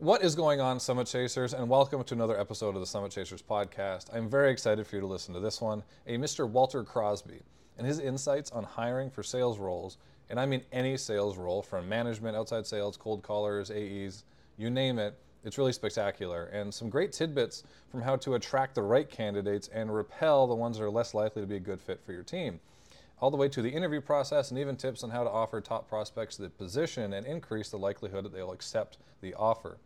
What is going on, Summit Chasers, and welcome to another episode of the Summit Chasers podcast. I'm very excited for you to listen to this one. A Mr. Walter Crosby and his insights on hiring for sales roles, and I mean any sales role from management, outside sales, cold callers, AEs, you name it. It's really spectacular, and some great tidbits from how to attract the right candidates and repel the ones that are less likely to be a good fit for your team all the way to the interview process and even tips on how to offer top prospects the position and increase the likelihood that they'll accept the offer.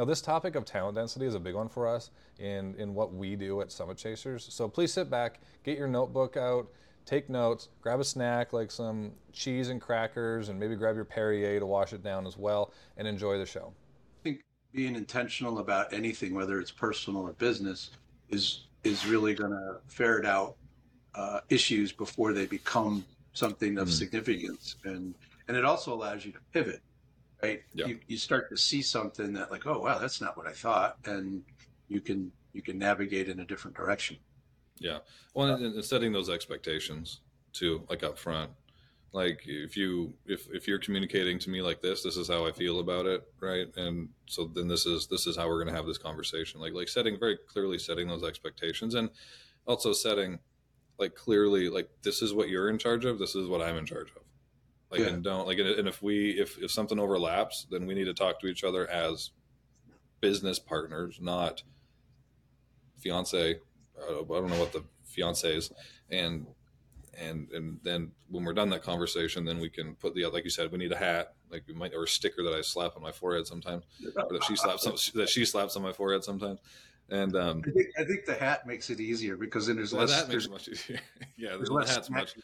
Now, this topic of talent density is a big one for us in, in what we do at Summit Chasers. So please sit back, get your notebook out, take notes, grab a snack like some cheese and crackers, and maybe grab your Perrier to wash it down as well, and enjoy the show. I think being intentional about anything, whether it's personal or business, is is really going to ferret out uh, issues before they become something of mm. significance, and and it also allows you to pivot right? Yeah. You, you start to see something that like, oh wow, that's not what I thought, and you can you can navigate in a different direction. Yeah, well, and, and setting those expectations too, like up front. Like if you if if you're communicating to me like this, this is how I feel about it, right? And so then this is this is how we're going to have this conversation. Like like setting very clearly setting those expectations, and also setting like clearly like this is what you're in charge of, this is what I'm in charge of like yeah. and don't like and if we if if something overlaps then we need to talk to each other as business partners not fiance i don't know what the fiance is and and and then when we're done that conversation then we can put the like you said we need a hat like we might or a sticker that i slap on my forehead sometimes or that she slaps that she slaps on my forehead sometimes and um, I think, I think the hat makes it easier because then there's less. That makes it much easier. yeah, the, the hat's much.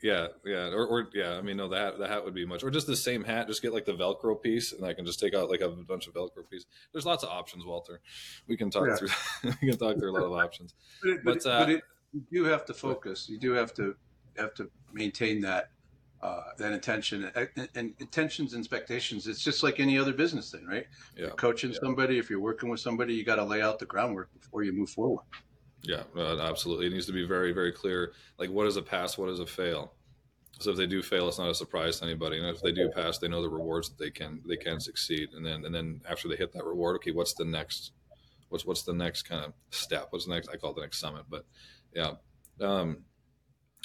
Yeah, yeah, or, or yeah. I mean, no, the hat, the hat would be much, or just the same hat. Just get like the Velcro piece, and I can just take out like a bunch of Velcro pieces. There's lots of options, Walter. We can talk yeah. through. we can talk through a lot of options. But, it, but, but, uh, but it, you do have to focus. You do have to have to maintain that uh, that intention and, and, intentions and expectations. It's just like any other business thing, right? Yeah. You're coaching yeah. somebody, if you're working with somebody, you got to lay out the groundwork before you move forward. Yeah, uh, absolutely. It needs to be very, very clear. Like, what is a pass? What is a fail? So if they do fail, it's not a surprise to anybody. And if they do pass, they know the rewards that they can they can succeed. And then and then after they hit that reward, okay, what's the next? What's what's the next kind of step? What's the next? I call it the next summit. But yeah. Um,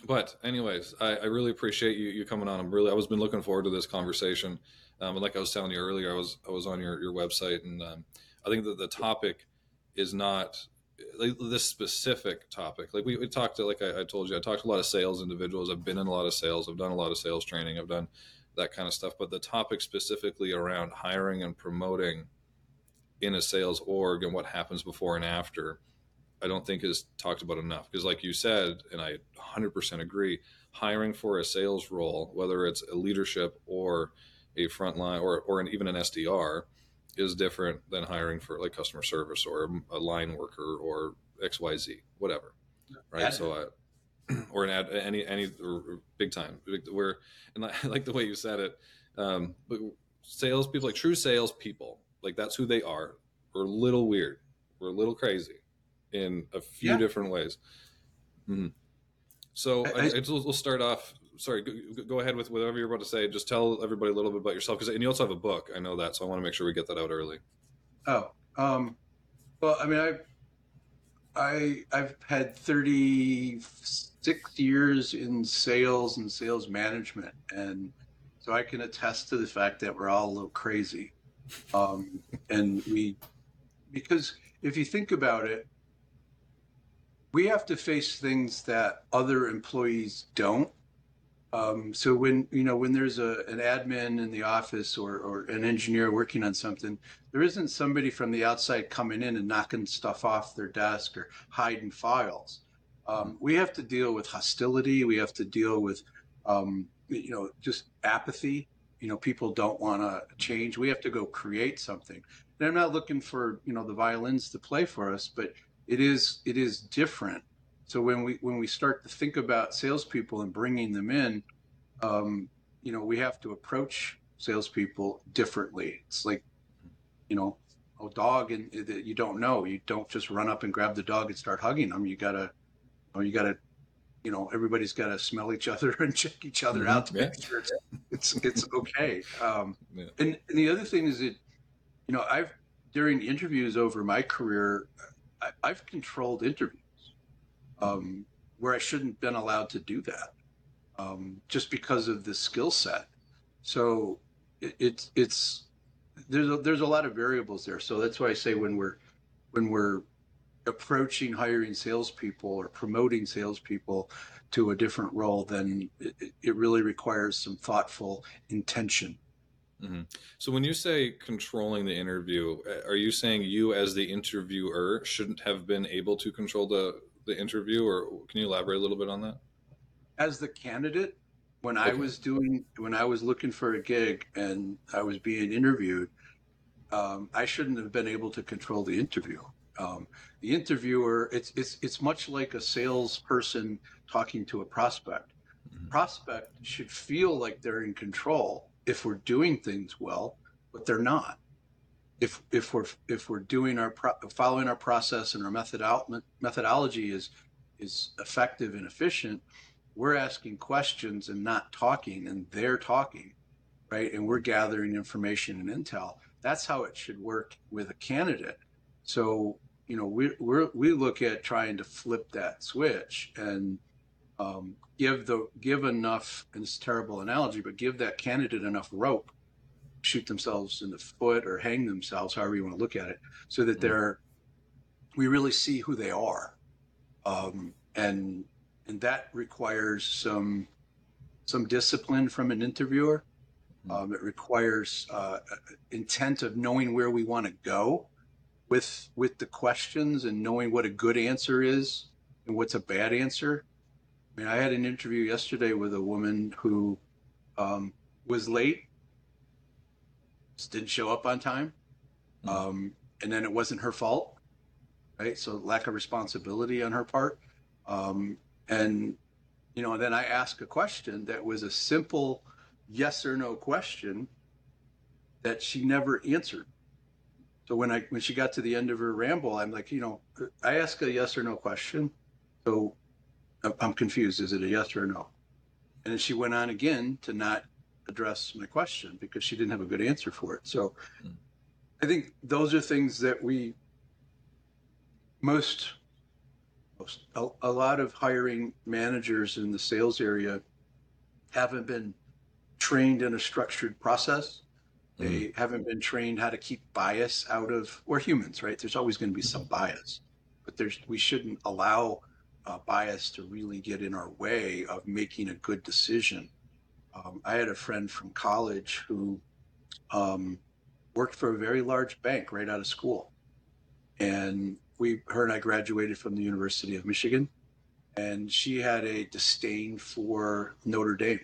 but anyways, I, I really appreciate you you coming on. I'm really I was been looking forward to this conversation. Um, and like I was telling you earlier, I was I was on your your website, and um, I think that the topic is not like this specific topic like we, we talked to like I, I, told you i talked to a lot of sales individuals. I've been in a lot of sales. I've done a lot of sales training. I've done that kind of stuff. But the topic specifically around hiring and promoting in a sales org and what happens before and after i don't think is talked about enough. Because like you said and i 100% agree hiring for a sales role whether it's a leadership or a frontline or, or an, even an sdr is different than hiring for like customer service or a line worker or XYZ, whatever. Right. Ad- so, I, or an ad, any, any big time where, and I like the way you said it. Um, but salespeople, like true salespeople, like that's who they are. We're a little weird. We're a little crazy in a few yeah. different ways. Mm-hmm. So I, I, I, we'll start off sorry, go, go, ahead with whatever you're about to say. Just tell everybody a little bit about yourself, because and you also have a book. I know that, so I want to make sure we get that out early. Oh, um, well, I mean, I, I, I've had 36 years in sales and sales management, and so I can attest to the fact that we're all a little crazy, um, and we, because if you think about it, we have to face things that other employees don't um, so when you know when there's a, an admin in the office or, or an engineer working on something, there isn't somebody from the outside coming in and knocking stuff off their desk or hiding files. Um, we have to deal with hostility. We have to deal with um, you know just apathy. You know people don't want to change. We have to go create something. And I'm not looking for you know the violins to play for us, but it is it is different so when we when we start to think about salespeople and bringing them in, um, you know, we have to approach salespeople differently. It's like, you know, a dog and that you don't know. You don't just run up and grab the dog and start hugging them. You gotta, or you gotta, you know, everybody's got to smell each other and check each other mm-hmm. out to yeah. make sure it's it's, it's okay. Um, yeah. and, and the other thing is that you know, I've during interviews over my career, I, have controlled interviews um, where I shouldn't have been allowed to do that um, just because of the skill set. So it, it's it's there's a, there's a lot of variables there. So that's why I say when we're when we're approaching hiring salespeople or promoting salespeople to a different role, then it, it really requires some thoughtful intention. Mm-hmm. So when you say controlling the interview, are you saying you as the interviewer shouldn't have been able to control the the interview, or can you elaborate a little bit on that? As the candidate, when okay. I was doing when I was looking for a gig and I was being interviewed, um, I shouldn't have been able to control the interview. Um, the interviewer, it's it's it's much like a salesperson talking to a prospect. Mm-hmm. Prospect should feel like they're in control if we're doing things well, but they're not. If if we're if we're doing our pro- following our process and our method methodology is is effective and efficient, we're asking questions and not talking, and they're talking, right? And we're gathering information and intel. That's how it should work with a candidate. So you know we we we look at trying to flip that switch and um, give the give enough and it's terrible analogy but give that candidate enough rope shoot themselves in the foot or hang themselves however you want to look at it so that mm-hmm. they're we really see who they are um, and and that requires some some discipline from an interviewer mm-hmm. um, it requires uh, intent of knowing where we want to go with with the questions and knowing what a good answer is and what's a bad answer. I mean, I had an interview yesterday with a woman who um, was late, didn't show up on time, mm-hmm. um, and then it wasn't her fault, right? So lack of responsibility on her part, um, and you know, then I asked a question that was a simple yes or no question that she never answered. So when I when she got to the end of her ramble, I'm like, you know, I ask a yes or no question. So I'm confused. Is it a yes or a no? And then she went on again to not address my question because she didn't have a good answer for it. So mm. I think those are things that we most most a, a lot of hiring managers in the sales area haven't been trained in a structured process they mm-hmm. haven't been trained how to keep bias out of. We're humans, right? There's always going to be some bias, but there's we shouldn't allow uh, bias to really get in our way of making a good decision. Um, I had a friend from college who um, worked for a very large bank right out of school, and we, her and I graduated from the University of Michigan, and she had a disdain for Notre Dame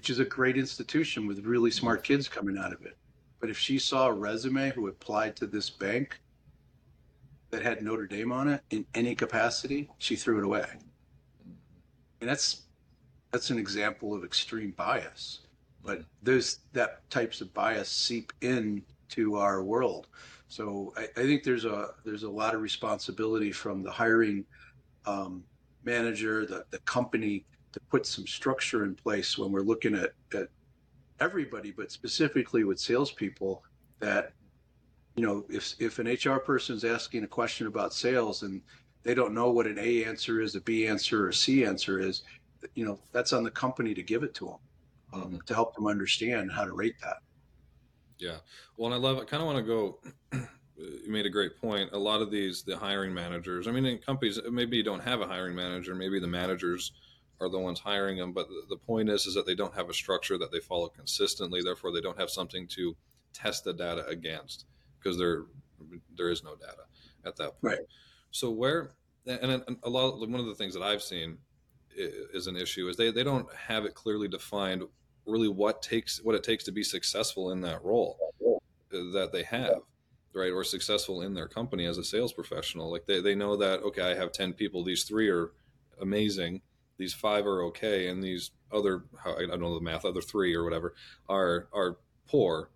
which is a great institution with really smart kids coming out of it. But if she saw a resume who applied to this bank that had Notre Dame on it in any capacity, she threw it away. And that's that's an example of extreme bias. But those that types of bias seep into our world. So I, I think there's a there's a lot of responsibility from the hiring um, manager, the, the company to put some structure in place when we're looking at, at everybody, but specifically with salespeople that, you know, if, if an HR person is asking a question about sales and they don't know what an A answer is, a B answer, or a C answer is, you know, that's on the company to give it to them um, mm-hmm. to help them understand how to rate that. Yeah. Well, and I love, I kind of want to go, you made a great point. A lot of these, the hiring managers, I mean, in companies, maybe you don't have a hiring manager, maybe the managers are the ones hiring them. But the, the point is, is that they don't have a structure that they follow consistently. Therefore, they don't have something to test the data against because there there is no data at that point. Right. So where and a lot one of the things that I've seen is an issue is they, they don't have it clearly defined really what takes what it takes to be successful in that role that they have right? Or successful in their company as a sales professional. Like they, they know that okay i have 10 people. These three are amazing. These five are okay. And these other I don't know the math other three or whatever are are poor.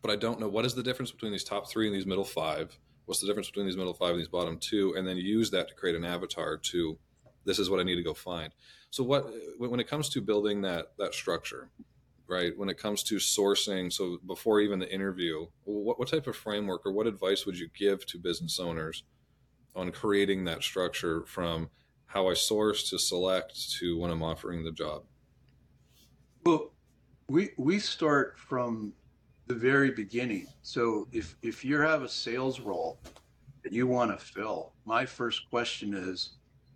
But I don't know what is the difference between these top three and these middle five? What's the difference between these middle five and these bottom two? And then use that to create an avatar to this is what I need to go find so what when it comes to building that that structure right? When it comes to sourcing, so before even the interview, what, what type of framework or what advice would you give to business owners on creating that structure from how I source to select to when I'm offering the job? Well, we we start from the very beginning. So if if you have a sales role that you want to fill, my first question is,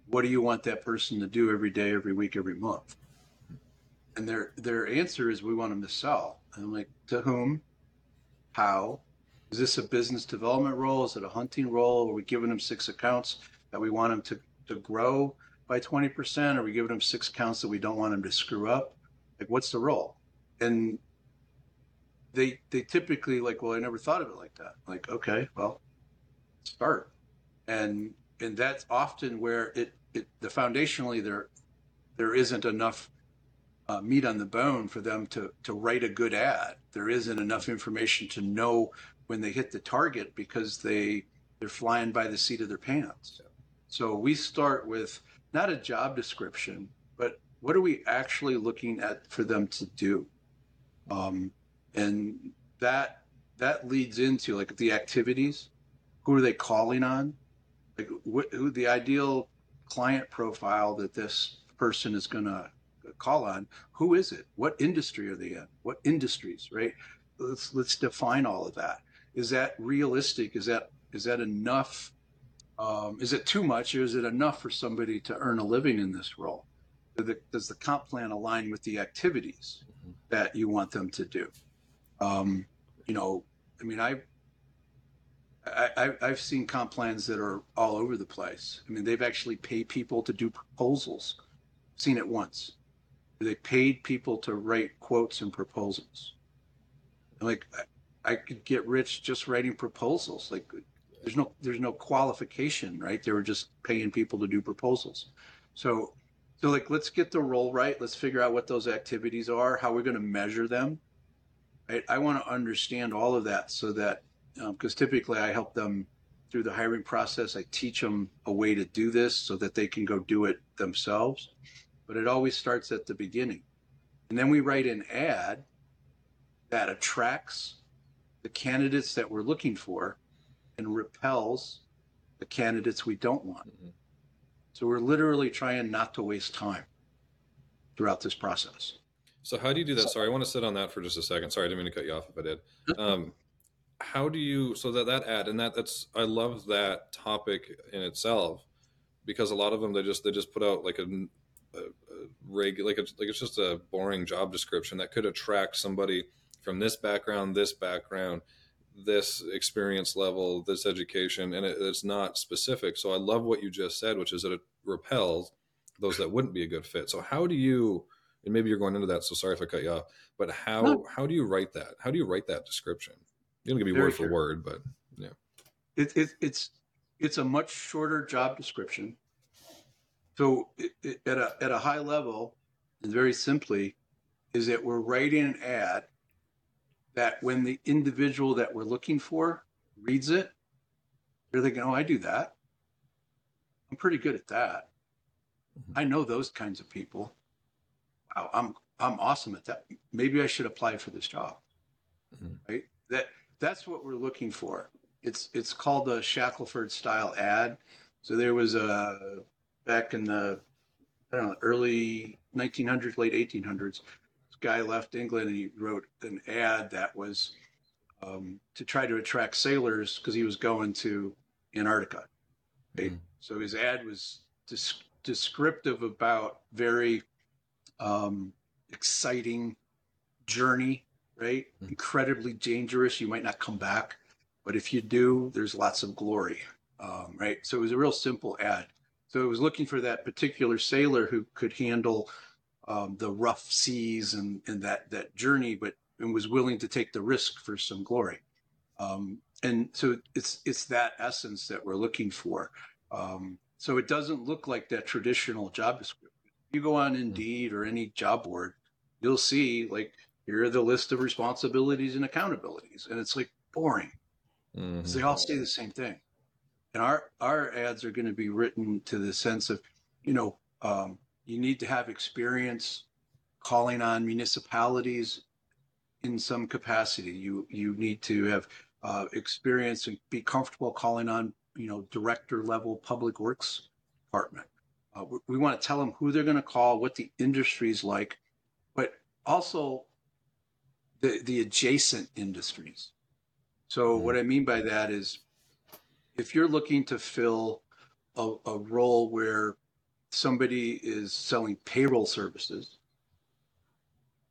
what do you want that person to do every day, every week, every month? And their their answer is, we want them to sell. And I'm like, to whom? How? Is this a business development role? Is it a hunting role? Are we giving them six accounts that we want them to, to grow by 20%? Are we giving them six accounts that we don't want them to screw up? Like, what's the role? And they they typically like, well, I never thought of it like that. Like, okay, well, start. And and that's often where it, it the foundationally there there isn't enough uh, meat on the bone for them to to write a good ad. There isn't enough information to know when they hit the target because they they're flying by the seat of their pants. So we start with not a job description, but what are we actually looking at for them to do? Um, and that that leads into like the activities. Who are they calling on? Like what, who the ideal client profile that this person is going to call on? Who is it? What industry are they in? What industries? Right? Let's let's define all of that. Is that realistic? Is that is that enough? Um, is it too much, or is it enough for somebody to earn a living in this role? Does the comp plan align with the activities mm-hmm. that you want them to do? Um, you know, I mean, I, I, I've seen comp plans that are all over the place. I mean, they've actually paid people to do proposals. Seen it once. They paid people to write quotes and proposals. Like, I, I could get rich just writing proposals. Like, there's no there's no qualification, right? They were just paying people to do proposals. So, so like, let's get the role right. Let's figure out what those activities are, how we're going to measure them, I, I want to understand all of that so that because um, typically I help them through the hiring process. I teach them a way to do this so that they can go do it themselves. But it always starts at the beginning. And then we write an ad that attracts the candidates that we're looking for and repels the candidates we don't want. Mm-hmm. So we're literally trying not to waste time throughout this process. So how do you do that? Sorry, I want to sit on that for just a second. Sorry, I didn't mean to cut you off if I did. Um, how do you so that that ad and that that's I love that topic in itself because a lot of them they just they just put out like a, a, a reg like a, like it's just a boring job description that could attract somebody from this background, this background, this experience level, this education, and it, it's not specific. So I love what you just said, which is that it repels those that wouldn't be a good fit. So how do you and maybe you're going into that, so sorry if I cut you off. But how no. how do you write that? How do you write that description? You're gonna give me word for word, but yeah. It, it, it's it's a much shorter job description. So it, it, at a at a high level, and very simply, is that we're writing an ad that when the individual that we're looking for reads it, they're thinking, "Oh, I do that. I'm pretty good at that. Mm-hmm. I know those kinds of people." wow, I'm I'm awesome at that. Maybe I should apply for this job. Mm-hmm. Right? That that's what we're looking for. It's it's called the Shackelford style ad. So there was a back in the I don't know early 1900s, late 1800s. This guy left England and he wrote an ad that was um, to try to attract sailors because he was going to Antarctica. Right? Mm-hmm. So his ad was descriptive about very um, exciting journey, right? Mm-hmm. Incredibly dangerous. You might not come back, but if you do, there's lots of glory, um, right? So it was a real simple ad. So it was looking for that particular sailor who could handle um, the rough seas and, and that that journey, but and was willing to take the risk for some glory. Um, and so it's it's that essence that we're looking for. Um, so it doesn't look like that traditional job description you go on mm-hmm. Indeed or any job board, you'll see like here are the list of responsibilities and accountabilities, and it's like boring mm-hmm. they all say the same thing. And our our ads are going to be written to the sense of, you know, um, you need to have experience calling on municipalities in some capacity. You you need to have uh, experience and be comfortable calling on you know director level public works department. Uh, we, we want to tell them who they're going to call, what the industry's like, but also the the adjacent industries. So what I mean by that is, if you're looking to fill a, a role where somebody is selling payroll services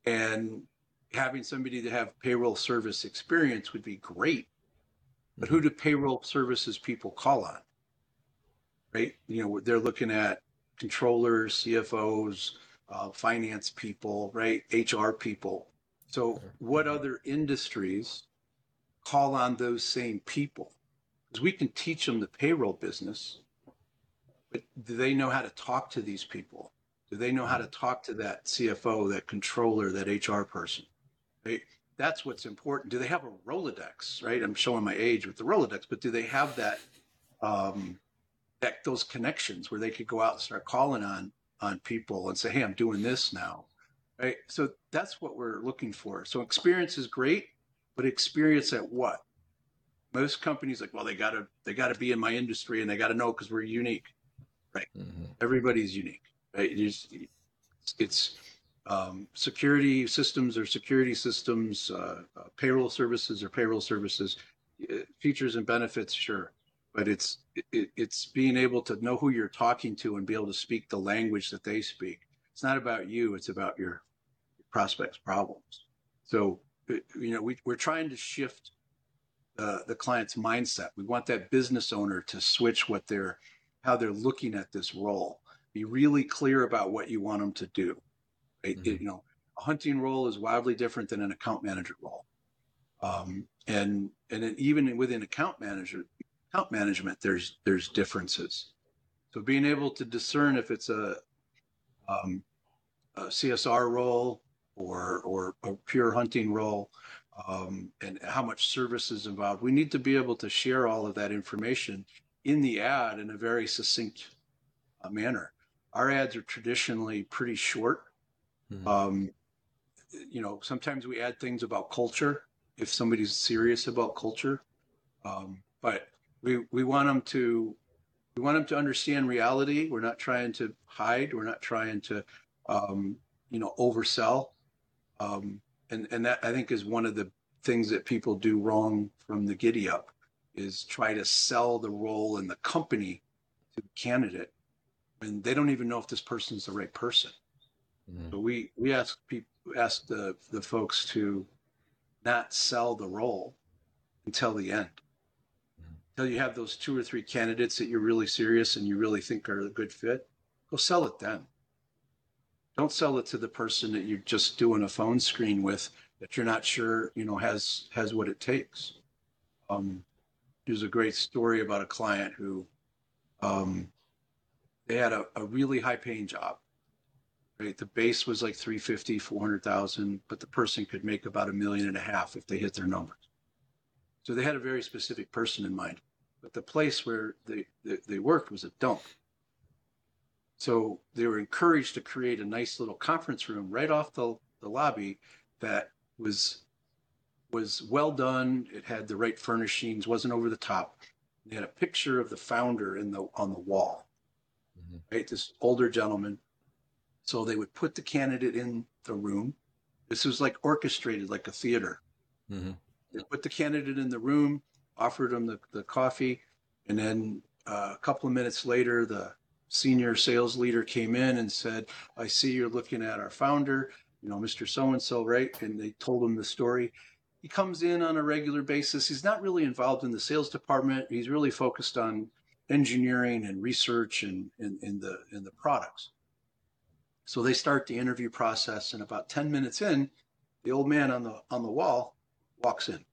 and having somebody to have payroll service experience would be great. But who do payroll services people call on? Right? You know, they're looking at controllers, CFOs, uh, finance people, right? HR people. So, what other industries call on those same people? Because we can teach them the payroll business, but do they know how to talk to these people? Do they know how to talk to that CFO, that controller, that HR person? That's what's important. Do they have a Rolodex? Right? I'm showing my age with the Rolodex, but do they have that um, that those connections where they could go out and start calling on on people and say, "Hey, I'm doing this now." Right? So that's what we're looking for. So experience is great, but experience at what? Most companies like, well, they gotta they gotta be in my industry and they gotta know because we're unique. Right? Mm-hmm. Everybody's unique. Right? It's, it's um, security systems or security systems, uh, uh, payroll services or payroll services, uh, features and benefits, sure, but it's it, it's being able to know who you're talking to and be able to speak the language that they speak. It's not about you; it's about your, your prospects' problems. So, uh, you know, we, we're trying to shift the the client's mindset. We want that business owner to switch what they're how they're looking at this role. Be really clear about what you want them to do Right? Mm-hmm. It, you know, a hunting role is wildly different than an account manager role. Um, and and even within account manager account management, there's there's differences. So being able to discern if it's a, um, a CSR role or or a pure hunting role, um, and how much service is involved, we need to be able to share all of that information in the ad in a very succinct uh, manner. Our ads are traditionally pretty short. Mm-hmm. Um, you know, sometimes we add things about culture if somebody's serious about culture, um, but we we want them to we want them to understand reality. We're not trying to hide. We're not trying to um, you know oversell. Um, and and that I think is one of the things that people do wrong from the giddy up is try to sell the role and the company to the candidate and they don't even know if this person's the right person. Mm-hmm. So we we ask people ask the the folks to not sell the role until the end. Mm-hmm. Until you have those two or three candidates that you're really serious and you really think are a good fit, go sell it then. Don't sell it to the person that you're just doing a phone screen with that you're not sure you know has has what it takes. Um, there's a great story about a client who um, they had a, a really high paying job right? The base was like 350, 400,000, but the person could make about a million and a half if they hit their numbers. So they had a very specific person in mind, but the place where they, they, they worked was a dump. So they were encouraged to create a nice little conference room right off the, the lobby that was was well done. It had the right furnishings, wasn't over the top. They had a picture of the founder in the on the wall. Mm-hmm. Right, this older gentleman so they would put the candidate in the room. This was like orchestrated, like a theater. Mm-hmm. They put the candidate in the room, offered him the, the coffee, and then uh, a couple of minutes later, the senior sales leader came in and said, I see you're looking at our founder, you know, Mr. So and so, right? And they told him the story. He comes in on a regular basis. He's not really involved in the sales department. He's really focused on engineering and research and in the in the products. So they start the interview process, and about 10 minutes in, the old man on the on the wall walks in,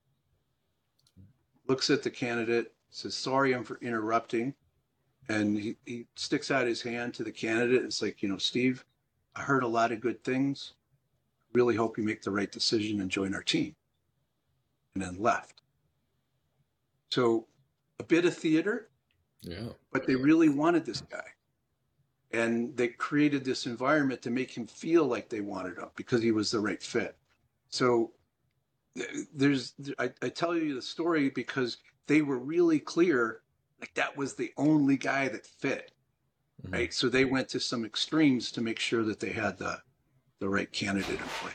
looks at the candidate, says, "Sorry, I'm for interrupting," and he, he sticks out his hand to the candidate. It's like, you know, Steve, I heard a lot of good things. Really hope you make the right decision and join our team. And then left. So a bit of theater, yeah, but they really wanted this guy and they created this environment to make him feel like they wanted him because he was the right fit. So there's I, I tell you the story because they were really clear like that was the only guy that fit mm-hmm. right so they went to some extremes to make sure that they had the the right candidate in play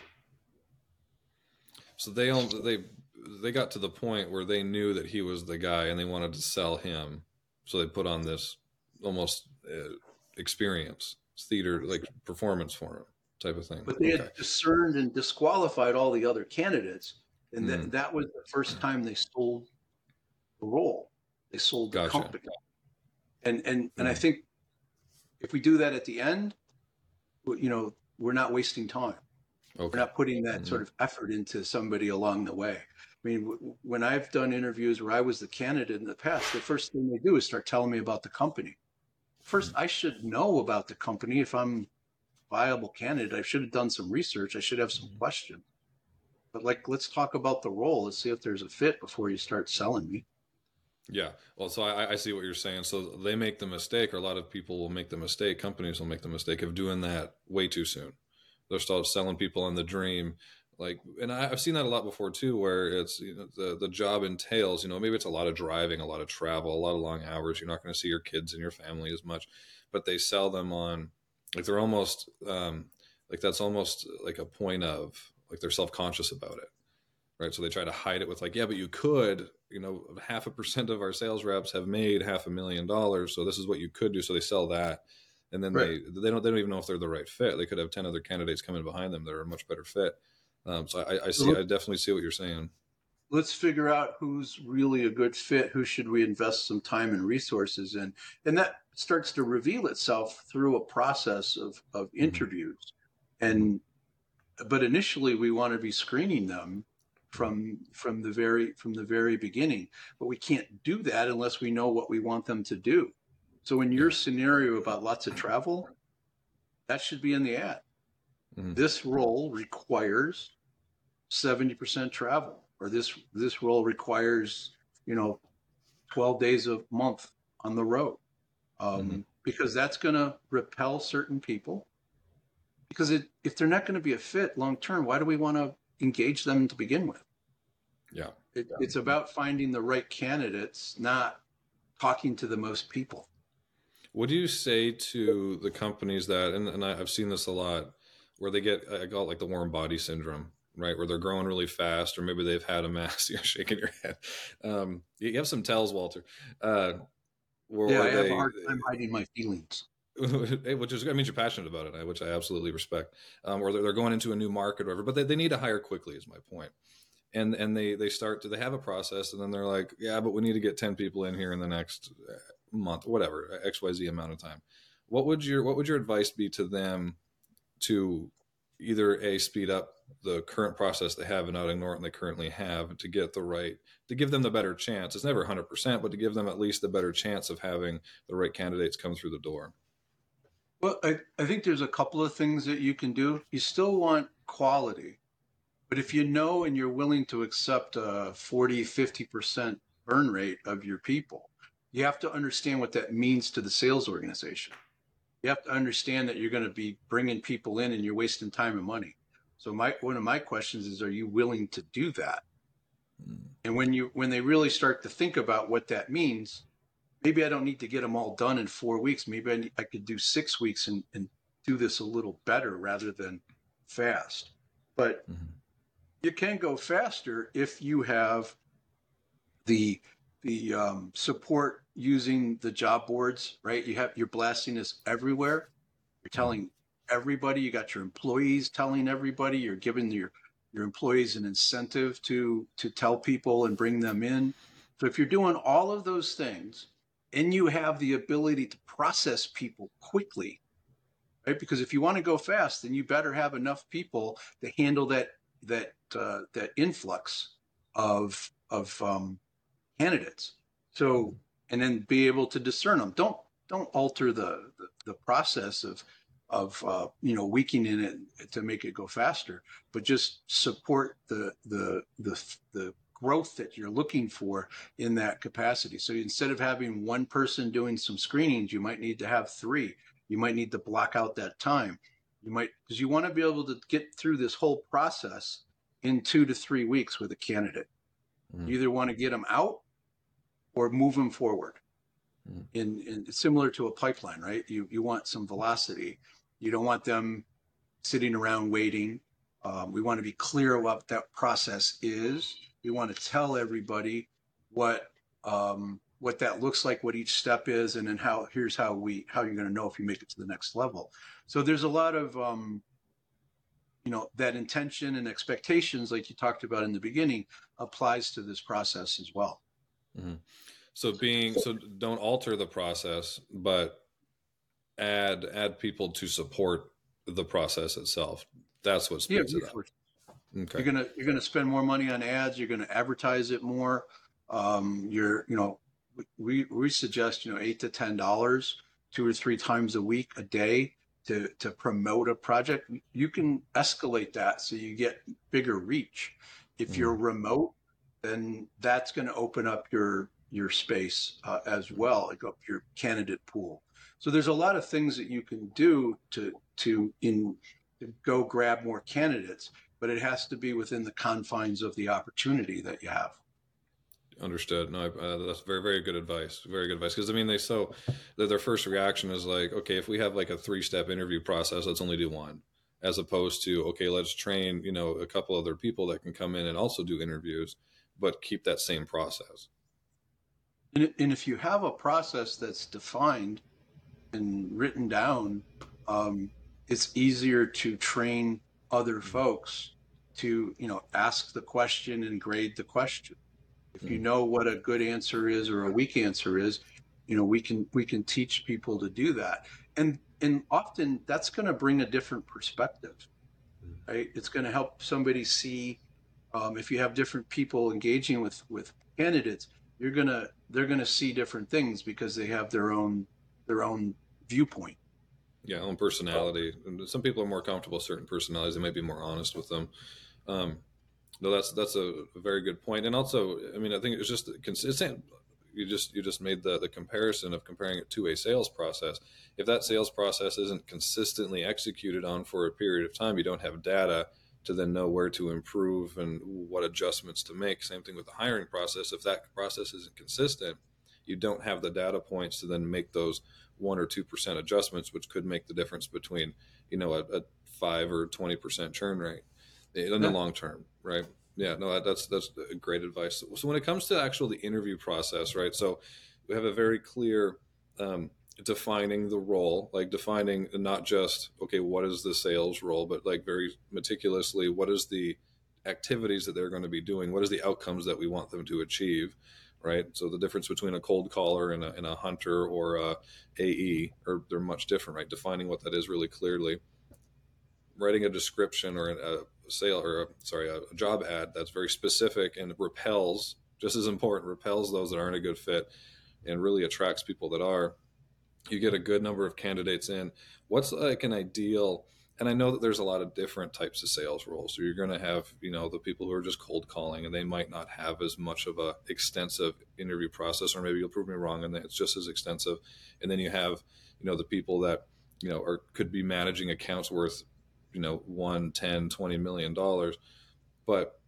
so they they they got to the point where they knew that he was the guy and they wanted to sell him so they put on this almost uh, experience theater like performance for him type of thing but they okay. had discerned and disqualified all the other candidates and mm. that that was the first time they sold the role. They sold the gotcha. company, and and mm. and I mm. think if we do that at the end, you know, we're not wasting time. Okay. We're not putting that mm sort of effort into somebody along the way. I mean, w- when I've done interviews where I was the candidate in the past, the first thing they do is start telling me about the company. First, mm I should know about the company if I'm viable candidate. I should have done some research. I should have some mm questions. But like, let's talk about the role. Let's see if there's a fit before you start selling me. Yeah. Well, so I, I, see what you're saying. So they make the mistake, or a lot of people will make the mistake, companies will make the mistake of doing that way too soon. They're start selling people on the dream. Like, and I, have seen that a lot before too, where it's, you know, the, the job entails, you know, maybe it's a lot of driving, a lot of travel, a lot of long hours. You're not going to see your kids and your family as much, but they sell them on, like, they're almost, um, like, that's almost like a point of, like they're self-conscious about it right so they try to hide it with like yeah but you could you know half a percent of our sales reps have made half a million dollars so this is what you could do so they sell that. And then right. they they don't they don't even know if they're the right fit. They could have 10 other candidates coming behind them that are a much better fit. Um, so I, I see i definitely see what you're saying. let's figure out who's really a good fit who should we invest some time and resources in. And that starts to reveal itself through a process of of mm-hmm. interviews. And but initially we want to be screening them from from the very from the very beginning. But we can't do that unless we know what we want them to do. So in your scenario about lots of travel that should be in the ad. Mm-hmm. this role requires 70% travel or this this role requires you know 12 days a month on the road. Um, mm-hmm. because that's going to repel certain people. Because it, if they're not going to be a fit long term, why do we want to engage them to begin with? Yeah. It, It's about finding the right candidates, not talking to the most people. What do you say to the companies that, and, and I've seen this a lot, where they get, I call it like the warm body syndrome, right? Where they're growing really fast, or maybe they've had a mass, you're shaking your head. Um, you have some tells, Walter. Uh, where, yeah, I have they, a hard time hiding my feelings. which is, I mean, you're passionate about it, which I absolutely respect. Um, or they're, going into a new market or whatever, but they, they need to hire quickly, is my point. And and they they start to they have a process, and then they're like, yeah, but we need to get ten people in here in the next uh, month, whatever, X Y Z amount of time. What would your what would your advice be to them to either a speed up the current process they have and not ignore it they currently have to get the right to give them the better chance it's never 100% but to give them at least the better chance of having the right candidates come through the door well, I, I think there's a couple of things that you can do. You still want quality, but if you know and you're willing to accept a 40, 50% burn rate of your people, you have to understand what that means to the sales organization. You have to understand that you're going to be bringing people in and you're wasting time and money. So my one of my questions is, are you willing to do that? Mm. And when you when they really start to think about what that means, maybe I don't need to get them all done in four weeks. Maybe I, need, I could do six weeks and, and do this a little better rather than fast. But mm-hmm. you can go faster if you have the the um, support using the job boards, right? You have you're blasting this everywhere. You're telling everybody. You got your employees telling everybody. You're giving your your employees an incentive to to tell people and bring them in. So if you're doing all of those things, and you have the ability to process people quickly right? Because if you want to go fast then you better have enough people to handle that that uh, that influx of of um, candidates. So and then be able to discern them don't don't alter the the, the process of of uh, you know weakening it to make it go faster but just support the the the the growth that you're looking for in that capacity. So instead of having one person doing some screenings, you might need to have three. You might need to block out that time. You might, because you want to be able to get through this whole process in two to three weeks with a candidate. Mm. You either want to get them out or move them forward. Mm. In, in similar to a pipeline, right? You you want some velocity. You don't want them sitting around waiting. Um, we want to be clear what that process is. We want to tell everybody what um, what that looks like, what each step is, and then how here's how we how you're going to know if you make it to the next level. So there's a lot of um, you know that intention and expectations, like you talked about in the beginning, applies to this process as well. Mm-hmm. So being so don't alter the process, but add add people to support the process itself. That's what speeds yeah, it up. Okay. You're gonna you're gonna spend more money on ads. You're gonna advertise it more. Um, you're you know we we suggest you know eight to ten dollars two or three times a week a day to to promote a project. You can escalate that so you get bigger reach. If you're mm. remote, then that's going to open up your your space uh, as well, like up your candidate pool. So there's a lot of things that you can do to to in to go grab more candidates, but it has to be within the confines of the opportunity that you have. Understood. No, uh, that's very, very good advice. Very good advice. Because I mean, they so their first reaction is like, okay, if we have like a three-step interview process, let's only do one, as opposed to okay, let's train you know a couple other people that can come in and also do interviews, but keep that same process. And, and if you have a process that's defined and written down, um, it's easier to train other mm-hmm. folks to you know ask the question and grade the question if you mm-hmm. know what a good answer is or a weak answer is you know we can we can teach people to do that and and often that's going to bring a different perspective mm-hmm. right it's going to help somebody see um, if you have different people engaging with with candidates you're gonna they're gonna see different things because they have their own their own viewpoint yeah own personality. Some people are more comfortable with certain personalities they might be more honest with them. Um, no that's that's a, very good point. and also i mean i think it's just consistent. You just you just made the the comparison of comparing it to a sales process. If that sales process isn't consistently executed on for a period of time you don't have data to then know where to improve and what adjustments to make. Same thing with the hiring process. If that process isn't consistent you don't have the data points to then make those one or two percent adjustments, which could make the difference between you know a, a five or twenty percent churn rate in the long term, right? Yeah, no, that's that's great advice. So when it comes to actual the interview process, right? So we have a very clear um, defining the role, like defining not just okay, what is the sales role, but like very meticulously, what is the activities that they're going to be doing, what is the outcomes that we want them to achieve, right? So the difference between a cold caller and a, and a hunter or a AE are they're much different, right? Defining what that is really clearly, writing a description or a sale or a, sorry a job ad that's very specific and repels just as important repels those that aren't a good fit and really attracts people that are. You get a good number of candidates in. What's like an ideal? And I know that there's a lot of different types of sales roles. So you're going to have, you know, the people who are just cold calling, and they might not have as much of a extensive interview process, or maybe you'll prove me wrong, and it's just as extensive. And then you have, you know, the people that, you know, are could be managing accounts worth, you know, one, 10, 20 million dollars. But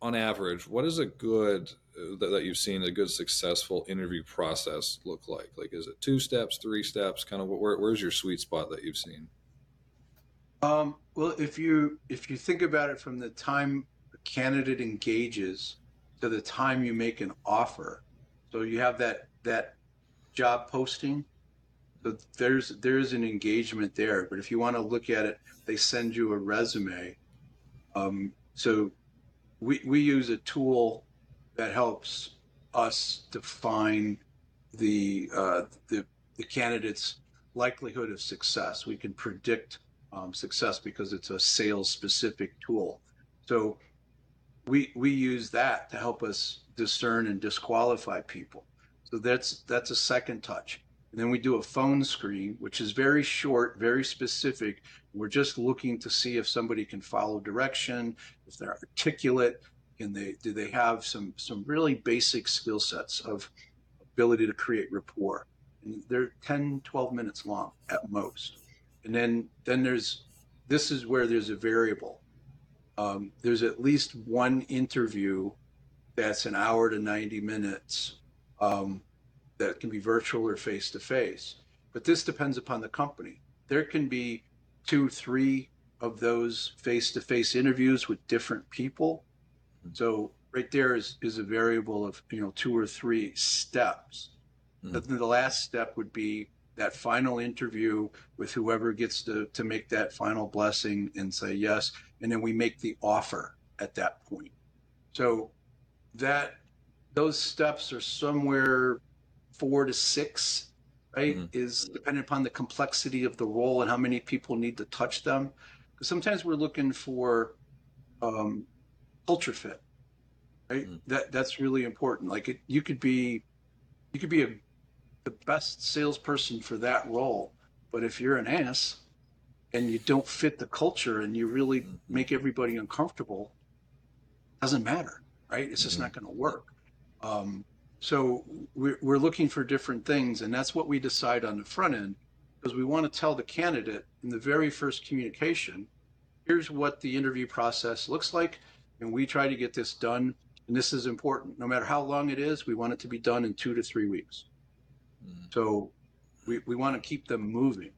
on average, what is a good uh, that, you've seen a good successful interview process look like? Like, is it two steps, three steps? Kind of where, where's your sweet spot that you've seen? Um, well, if you if you think about it from the time a candidate engages to the time you make an offer, so you have that that job posting. So there's there's an engagement there. But if you want to look at it, they send you a resume. Um, so we we use a tool that helps us define the uh, the the candidate's likelihood of success. We can predict um, success because it's a sales specific tool. So we we use that to help us discern and disqualify people. So that's that's a second touch. And then we do a phone screen, which is very short, very specific. We're just looking to see if somebody can follow direction, if they're articulate, and they do they have some some really basic skill sets of ability to create rapport And they're 10, 12 minutes long at most. And then then there's this is where there's a variable. Um, there's at least one interview that's an hour to 90 minutes um, that can be virtual or face to face. But this depends upon the company. There can be two, three of those face to face interviews with different people. So right there is, is a variable of you know two or three steps. Mm-hmm. Then the last step would be that final interview with whoever gets to, to make that final blessing and say yes. And then we make the offer at that point. So that those steps are somewhere four to six, right? Mm-hmm. Is dependent upon the complexity of the role and how many people need to touch them. Because sometimes we're looking for um, culture fit, right? Mm-hmm. That that's really important. Like it, you could be, you could be a the best salesperson for that role. But if you're an ass and you don't fit the culture and you really mm-hmm. make everybody uncomfortable, doesn't matter, right? It's just mm-hmm. not going to work. Um, so we're, we're looking for different things, and that's what we decide on the front end because we want to tell the candidate in the very first communication, here's what the interview process looks like, and we try to get this done. And this is important. No matter how long it is, we want it to be done in two to three weeks. So we, we want to keep them moving.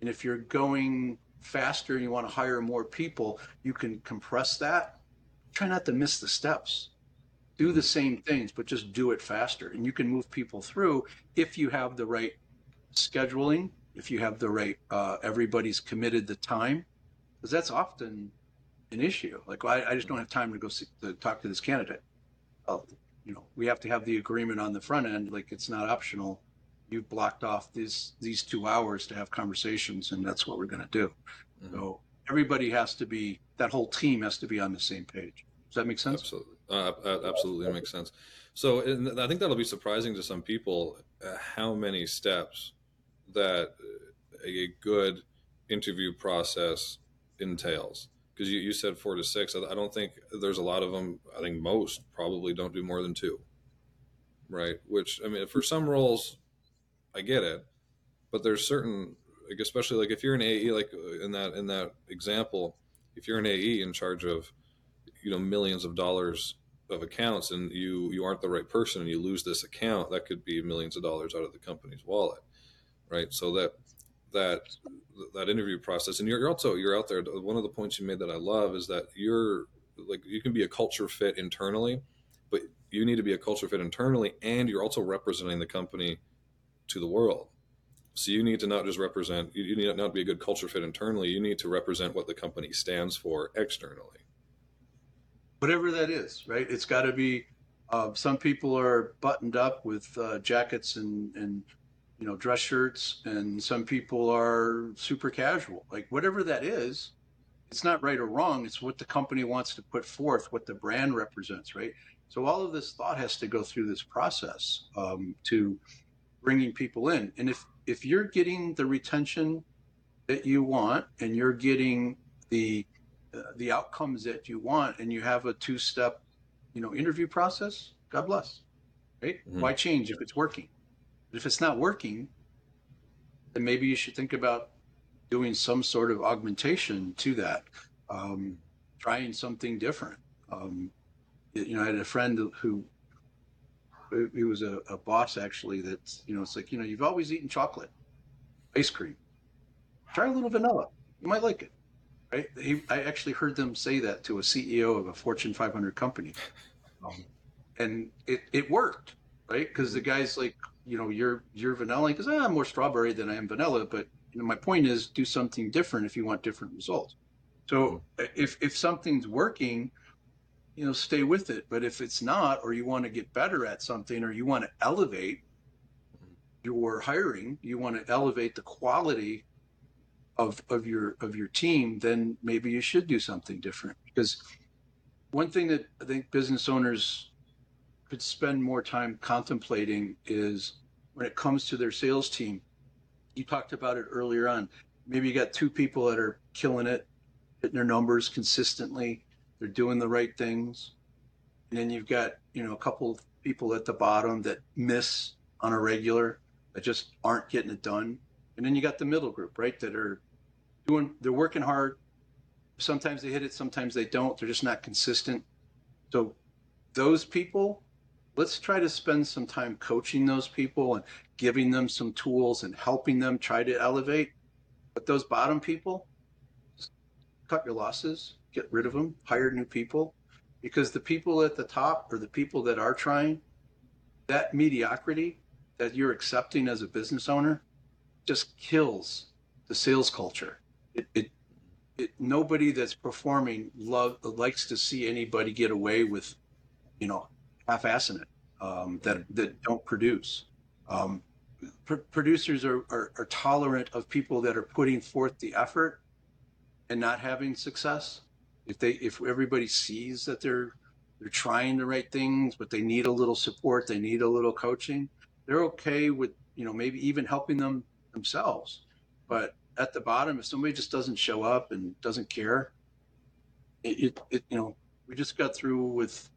And if you're going faster and you want to hire more people, you can compress that. Try not to miss the steps. Do the same things, but just do it faster. And you can move people through if you have the right scheduling, if you have the right, uh, everybody's committed the time, because that's often an issue. Like, well, I, I, just don't have time to go see, to talk to this candidate. Well, you know, we have to have the agreement on the front end. Like, it's not optional you've blocked off these these two hours to have conversations, and that's what we're going to do. Mm-hmm. So everybody has to be that whole team has to be on the same page. Does that make sense? Absolutely, uh, absolutely, that makes sense. So I think that'll be surprising to some people uh, how many steps that a good interview process entails. Because you, you said four to six. I don't think there's a lot of them. I think most probably don't do more than two. Right. Which, I mean, for some roles, I get it, but there's certain, like especially like if you're an AE, like in that in that example, if you're an AE in charge of, you know, millions of dollars of accounts, and you you aren't the right person, and you lose this account, that could be millions of dollars out of the company's wallet, right? So that that that interview process, and you're, also you're out there. One of the points you made that I love is that you're like you can be a culture fit internally, but you need to be a culture fit internally, and you're also representing the company to the world. So you need to not just represent, you need not be a good culture fit internally, you need to represent what the company stands for externally. Whatever that is, right? It's got to be, uh, some people are buttoned up with uh, jackets and, and, you know, dress shirts, and some people are super casual. Like whatever that is, it's not right or wrong. It's what the company wants to put forth, what the brand represents, right? So all of this thought has to go through this process um, to bringing people in. And if if you're getting the retention that you want and you're getting the uh, the outcomes that you want and you have a two step you know interview process god bless right mm-hmm. why change if it's working but if it's not working then maybe you should think about doing some sort of augmentation to that um, trying something different um, you know i had a friend who he was a, a boss actually that's you know it's like you know you've always eaten chocolate ice cream. Try a little vanilla. You might like it. Right he, i actually heard them say that to a ceo of a fortune 500 company. Um, and it, it worked right? Because the guy's like you know you're you're vanilla. Because ah, i'm more strawberry than i am vanilla but you know my point is do something different if you want different results. So mm-hmm. if if something's working you know, stay with it. But if it's not, or you want to get better at something, or you want to elevate your hiring, you want to elevate the quality of of your of your team, then maybe you should do something different. Because one thing that I think business owners could spend more time contemplating is when it comes to their sales team. You talked about it earlier on. Maybe you got two people that are killing it, hitting their numbers consistently they're doing the right things. And then you've got, you know, a couple of people at the bottom that miss on a regular. that just aren't getting it done. And then you got the middle group, right? That are doing, they're working hard. Sometimes they hit it, sometimes they don't. They're just not consistent. So those people, let's try to spend some time coaching those people and giving them some tools and helping them try to elevate. But those bottom people, cut your losses, get rid of them, hire new people, because the people at the top or the people that are trying, that mediocrity that you're accepting as a business owner just kills the sales culture. It, it, it nobody that's performing love likes to see anybody get away with, you know, half-assing it um, that that don't produce. Um, pr- producers are, are, are tolerant of people that are putting forth the effort and not having success. If they if everybody sees that they're they're trying the right things, but they need a little support, they need a little coaching, they're okay with you know maybe even helping them themselves. But at the bottom, if somebody just doesn't show up and doesn't care, it, it, it you know we just got through with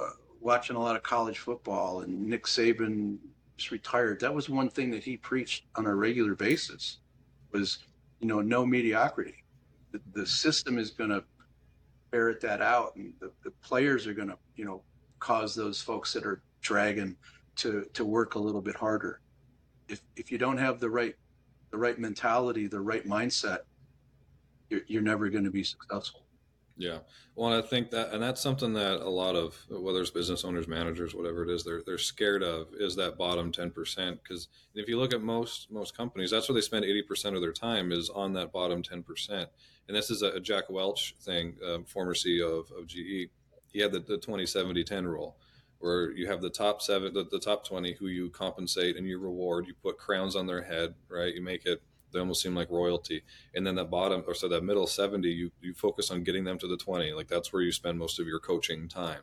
uh, watching a lot of college football and Nick Saban just retired. That was one thing that he preached on a regular basis was you know no mediocrity. The, the system is going to ferret that out, and the, the players are going to you know cause those folks that are dragging to to work a little bit harder. If if you don't have the right the right mentality, the right mindset, you're, you're never going to be successful. Yeah. Well, I think that, and that's something that a lot of, whether it's business owners, managers, whatever it is, they're, they're scared of is that bottom 10%. Cause if you look at most, most companies, that's where they spend 80% of their time is on that bottom 10%. And this is a, a Jack Welch thing, um, former CEO of, of GE. He had the, the 20, 70, 10 rule where you have the top seven, the, the top 20 who you compensate and you reward, you put crowns on their head, right? You make it, they almost seem like royalty. And then that bottom, or so that middle 70, you, you focus on getting them to the 20. Like that's where you spend most of your coaching time.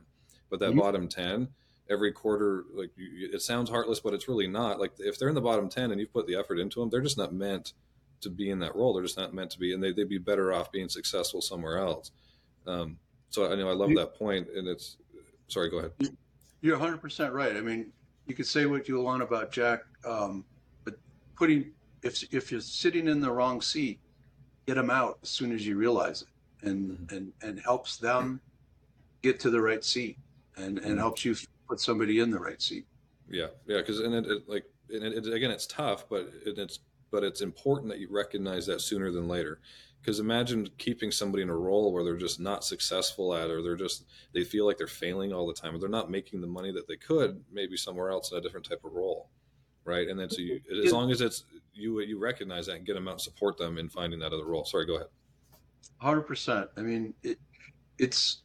But that mm-hmm. bottom 10, every quarter, like you, it sounds heartless, but it's really not. Like if they're in the bottom 10 and you've put the effort into them, they're just not meant to be in that role. They're just not meant to be, and they, they'd be better off being successful somewhere else. Um, so I know I love that point, and it's sorry. Go ahead. You're 100 percent right. I mean, you could say what you want about Jack, um, but putting if if you're sitting in the wrong seat, get them out as soon as you realize it, and mm-hmm. and and helps them get to the right seat, and and mm-hmm. helps you put somebody in the right seat. Yeah, yeah, because and it, it, like and it, again, it's tough, but it's but it's important that you recognize that sooner than later because imagine keeping somebody in a role where they're just not successful at or they're just they feel like they're failing all the time or they're not making the money that they could maybe somewhere else in a different type of role right and then so you as long as it's you you recognize that and get them out and support them in finding that other role sorry go ahead 100% i mean it, it's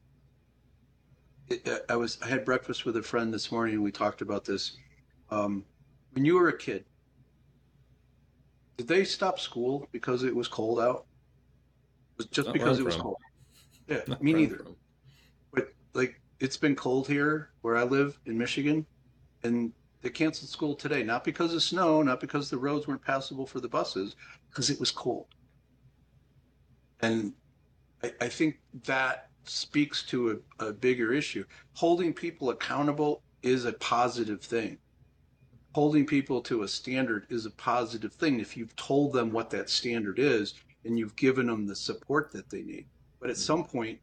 it, i was i had breakfast with a friend this morning and we talked about this um, when you were a kid did they stop school because it was cold out just Not because it was from. cold. Yeah, Not me neither. From. But like it's been cold here where I live in Michigan, and they canceled school today, not because of snow, not because the roads weren't passable for the buses, because it was cold. And I, I think that speaks to a, a bigger issue. Holding people accountable is a positive thing. Holding people to a standard is a positive thing. If you've told them what that standard is, and you've given them the support that they need. But at some point,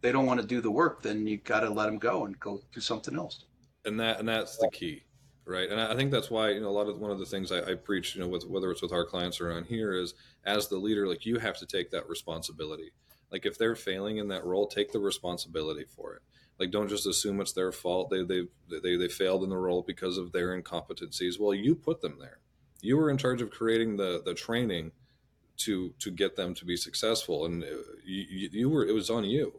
they don't want to do the work, then you've got to let them go and go do something else. And that and that's the key, right? And I think that's why you know a lot of one of the things I, I preach, you know, with whether it's with our clients or on here, is as the leader, like you have to take that responsibility. Like if they're failing in that role, take the responsibility for it. Like don't just assume it's their fault. They they they they failed in the role because of their incompetencies. Well, you put them there you were in charge of creating the the training to to get them to be successful and uh, you, you were it was on you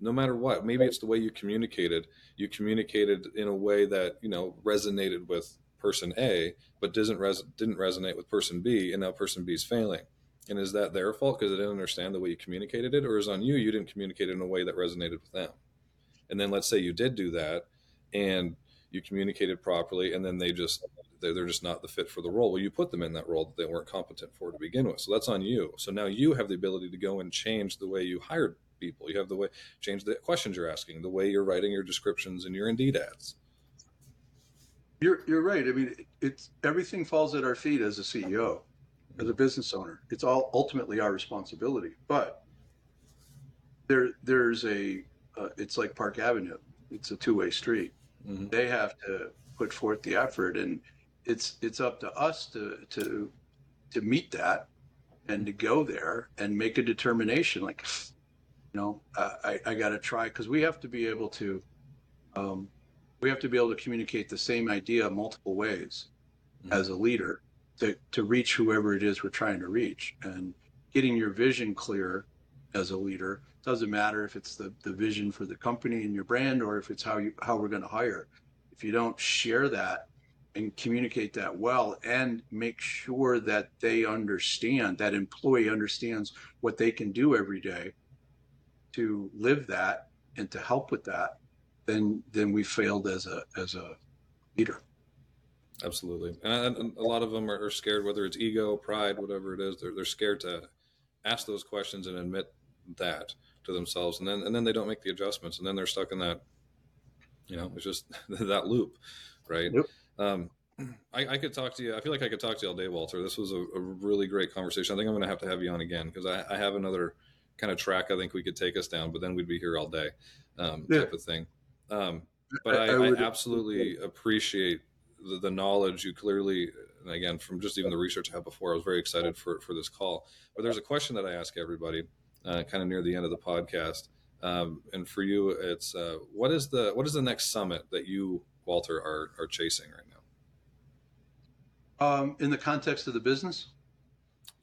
no matter what maybe it's the way you communicated you communicated in a way that you know resonated with person a but doesn't res- didn't resonate with person b and now person b is failing and is that their fault because they didn't understand the way you communicated it or is on you you didn't communicate it in a way that resonated with them and then let's say you did do that and you communicated properly and then they just they're, they're just not the fit for the role. Well, you put them in that role that they weren't competent for to begin with. So that's on you. So now you have the ability to go and change the way you hired people. You have the way change the questions you're asking, the way you're writing your descriptions and your Indeed ads. You're you're right. I mean, it's everything falls at our feet as a CEO, as a business owner. It's all ultimately our responsibility. But there there's a uh, it's like Park Avenue. It's a two way street. Mm-hmm. They have to put forth the effort, and it's it's up to us to to to meet that and to go there and make a determination. Like, you know, I I got to try because we have to be able to. Um, we have to be able to communicate the same idea multiple ways mm-hmm. as a leader to, to reach whoever it is we're trying to reach and getting your vision clear as a leader doesn't matter if it's the, the vision for the company and your brand or if it's how you how we're going to hire if you don't share that and communicate that well and make sure that they understand that employee understands what they can do every day to live that and to help with that then then we failed as a as a leader. Absolutely, and, and a lot of them are, scared, whether it's ego, pride, whatever it is. They're they're scared to ask those questions and admit that to themselves, and then and then they don't make the adjustments, and then they're stuck in that. You know, it's just that loop, right? Yep. Um, I, I, could talk to you. I feel like I could talk to you all day, Walter. This was a, a really great conversation. I think I'm going to have to have you on again because I, I, have another kind of track I think we could take us down, but then we'd be here all day, um, yeah. type of thing. Um, but I, I, I absolutely appreciate the, the, knowledge you clearly, and again, from just even the research I had before, I was very excited for, for this call. But there's a question that I ask everybody uh, kind of near the end of the podcast. Um, and for you, it's uh, what is the what is the next summit that you, Walter, are, are chasing right now? Um, in the context of the business?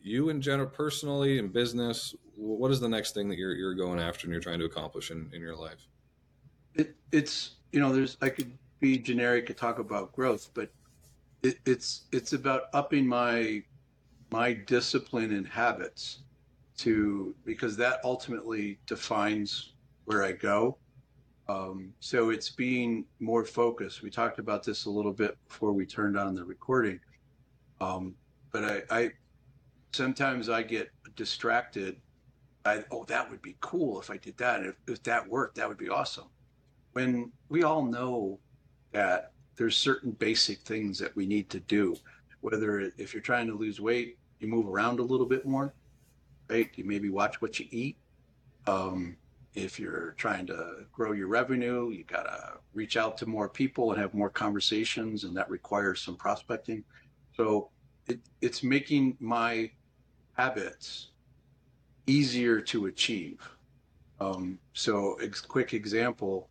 You in general, personally, in business, what is the next thing that you're, you're going after and you're trying to accomplish in, in your life? it, it's you know there's I could be generic and talk about growth, but it, it's it's about upping my my discipline and habits to because that ultimately defines where I go. Um, so it's being more focused. We talked about this a little bit before we turned on the recording, um, but I, I sometimes I get distracted. I, oh, that would be cool if I did that. If, if that worked, that would be awesome when we all know that there's certain basic things that we need to do, whether if you're trying to lose weight, you move around a little bit more, right? You maybe watch what you eat. Um, if you're trying to grow your revenue, you got to reach out to more people and have more conversations, and that requires some prospecting. So it, it's making my habits easier to achieve. Um, so, ex- quick example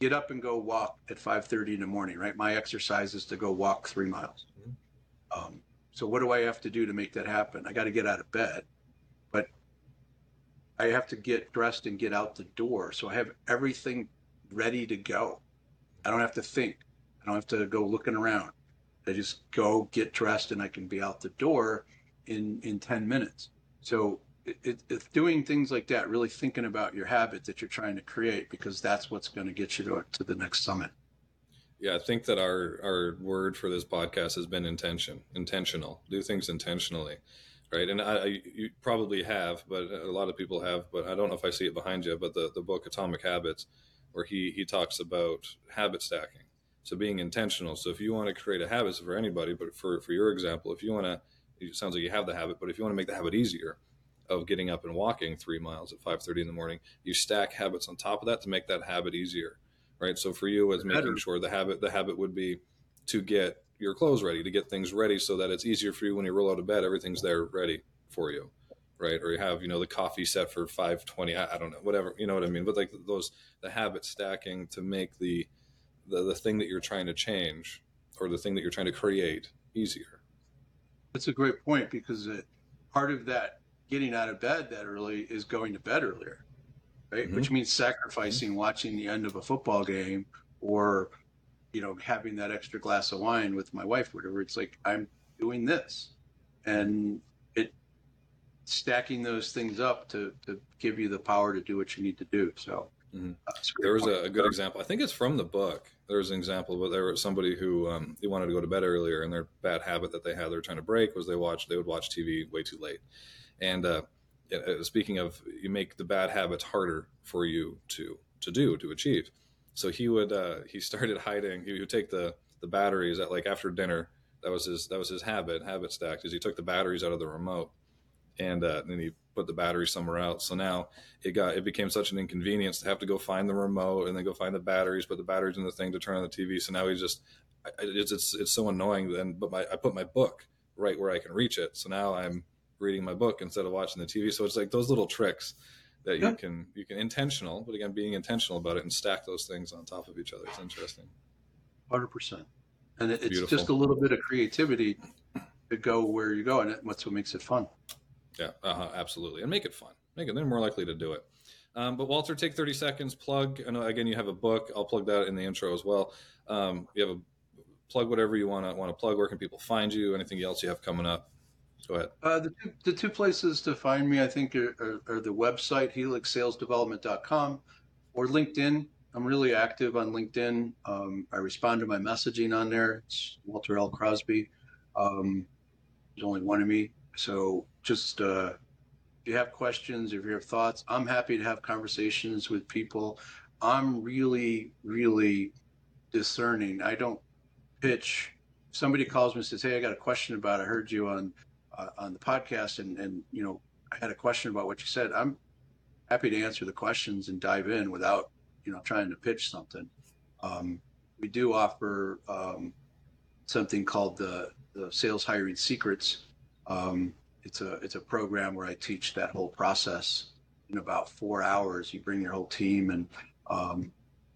get up and go walk at 5.30 in the morning right? My exercise is to go walk three miles. Mm-hmm. um, so what do i have to do to make that happen? I got to get out of bed but i have to get dressed and get out the door so i have everything ready to go. I don't have to think. I don't have to go looking around. I just go get dressed and i can be out the door in in 10 minutes so it, it's doing things like that, really thinking about your habit that you're trying to create, because that's what's going to get you to, to the next summit. Yeah, I think that our our word for this podcast has been intention, intentional. Do things intentionally, right? And I, I, you probably have, but a lot of people have, but I don't know if I see it behind you. But the the book Atomic Habits, where he he talks about habit stacking. So being intentional. So if you want to create a habit for anybody, but for for your example, if you want to, it sounds like you have the habit, but if you want to make the habit easier, of getting up and walking three miles at 5.30 in the morning you stack habits on top of that to make that habit easier right? So for you as making sure the habit the habit would be to get your clothes ready to get things ready so that it's easier for you when you roll out of bed everything's there ready for you right? Or you have you know the coffee set for 520 I, I don't know whatever you know what i mean? But like those the habit stacking to make the, the the thing that you're trying to change or the thing that you're trying to create easier that's a great point because it, part of that getting out of bed that early is going to bed earlier, right? Mm-hmm. Which means sacrificing watching the end of a football game or, you know, having that extra glass of wine with my wife, whatever. It's like I'm doing this, and it stacking those things up to to give you the power to do what you need to do. So. Mm-hmm. Uh, there was a, a, good example. I think it's from the book. There was an example, but there was somebody who um, he wanted to go to bed earlier, and their bad habit that they had, they were trying to break, was they watched they would watch TV way too late, and uh, speaking of, you make the bad habits harder for you to to do to achieve. So he would uh, he started hiding. He would take the the batteries at like after dinner. That was his that was his habit habit stack. Is he took the batteries out of the remote and uh, then he put the battery somewhere else. So now it got it became such an inconvenience to have to go find the remote and then go find the batteries, put the batteries in the thing to turn on the TV. So now he's just it's it's, it's so annoying. Then, but my, I put my book right where I can reach it. So now I'm reading my book instead of watching the TV. So it's like those little tricks that yeah. you can you can intentional, but again, being intentional about it and stack those things on top of each other. It's interesting. Hundred percent, and it's Beautiful. just a little bit of creativity to go where you go, and that's what makes it fun. Yeah, uh-huh, absolutely, and make it fun. Make it. They're more likely to do it. Um, but Walter, take thirty seconds. Plug. And again, you have a book. I'll plug that in the intro as well. Um, you have a plug whatever you want to want to plug. Where can people find you? Anything else you have coming up? Go ahead. Uh, the, two, the two places to find me, I think, are, are, are the website helixsalesdevelopment.com or LinkedIn. I'm really active on LinkedIn. Um, I respond to my messaging on there. It's Walter L. Crosby. Um, there's only one of me. So just uh, if you have questions, if you have thoughts, I'm happy to have conversations with people. I'm really, really discerning. I don't pitch. Somebody calls me and says, "Hey, I got a question about. I heard you on uh, on the podcast, and and you know, I had a question about what you said. I'm happy to answer the questions and dive in without you know trying to pitch something. Um, we do offer um, something called the the Sales Hiring Secrets. Um, it's a it's a program where I teach that whole process in about four hours. You bring your whole team and um,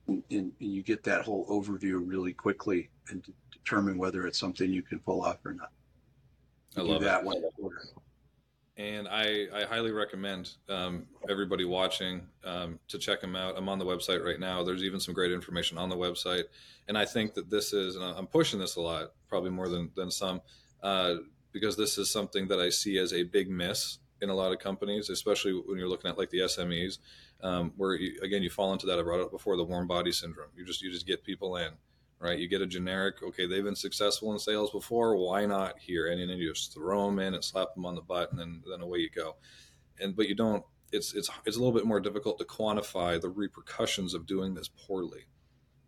and, and, you get that whole overview really quickly and determine whether it's something you can pull off or not. I love that one. And I, I highly recommend um, everybody watching um, to check them out. I'm on the website right now. There's even some great information on the website. And I think that this is, and I'm pushing this a lot, probably more than, than some, uh, because this is something that I see as a big miss in a lot of companies, especially when you're looking at like the SMEs, um, where you, again you fall into that. I brought up before the warm body syndrome. You just you just get people in, right? You get a generic, okay, they've been successful in sales before, why not here? And then you just throw them in and slap them on the butt, and then then away you go. And but you don't. It's it's it's a little bit more difficult to quantify the repercussions of doing this poorly,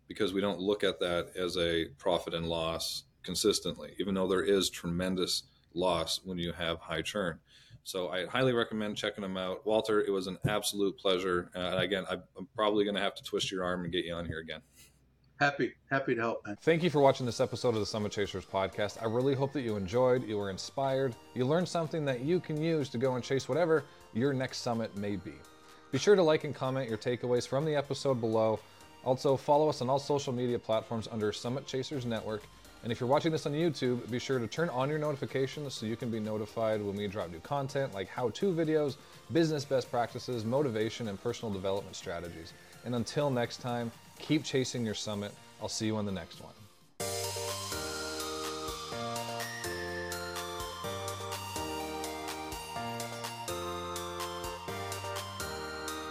because we don't look at that as a profit and loss consistently, even though there is tremendous loss when you have high churn. So I highly recommend checking them out. Walter, it was an absolute pleasure. Uh, and again, I'm probably going to have to twist your arm and get you on here again. Happy, happy to help. Man. Thank you for watching this episode of the Summit Chasers podcast. I really hope that you enjoyed, you were inspired, you learned something that you can use to go and chase whatever your next summit may be. Be sure to like and comment your takeaways from the episode below. Also, follow us on all social media platforms under Summit Chasers Network. And if you're watching this on YouTube, be sure to turn on your notifications so you can be notified when we drop new content like how to videos, business best practices, motivation, and personal development strategies. And until next time, Keep chasing your summit. I'll see you on the next one.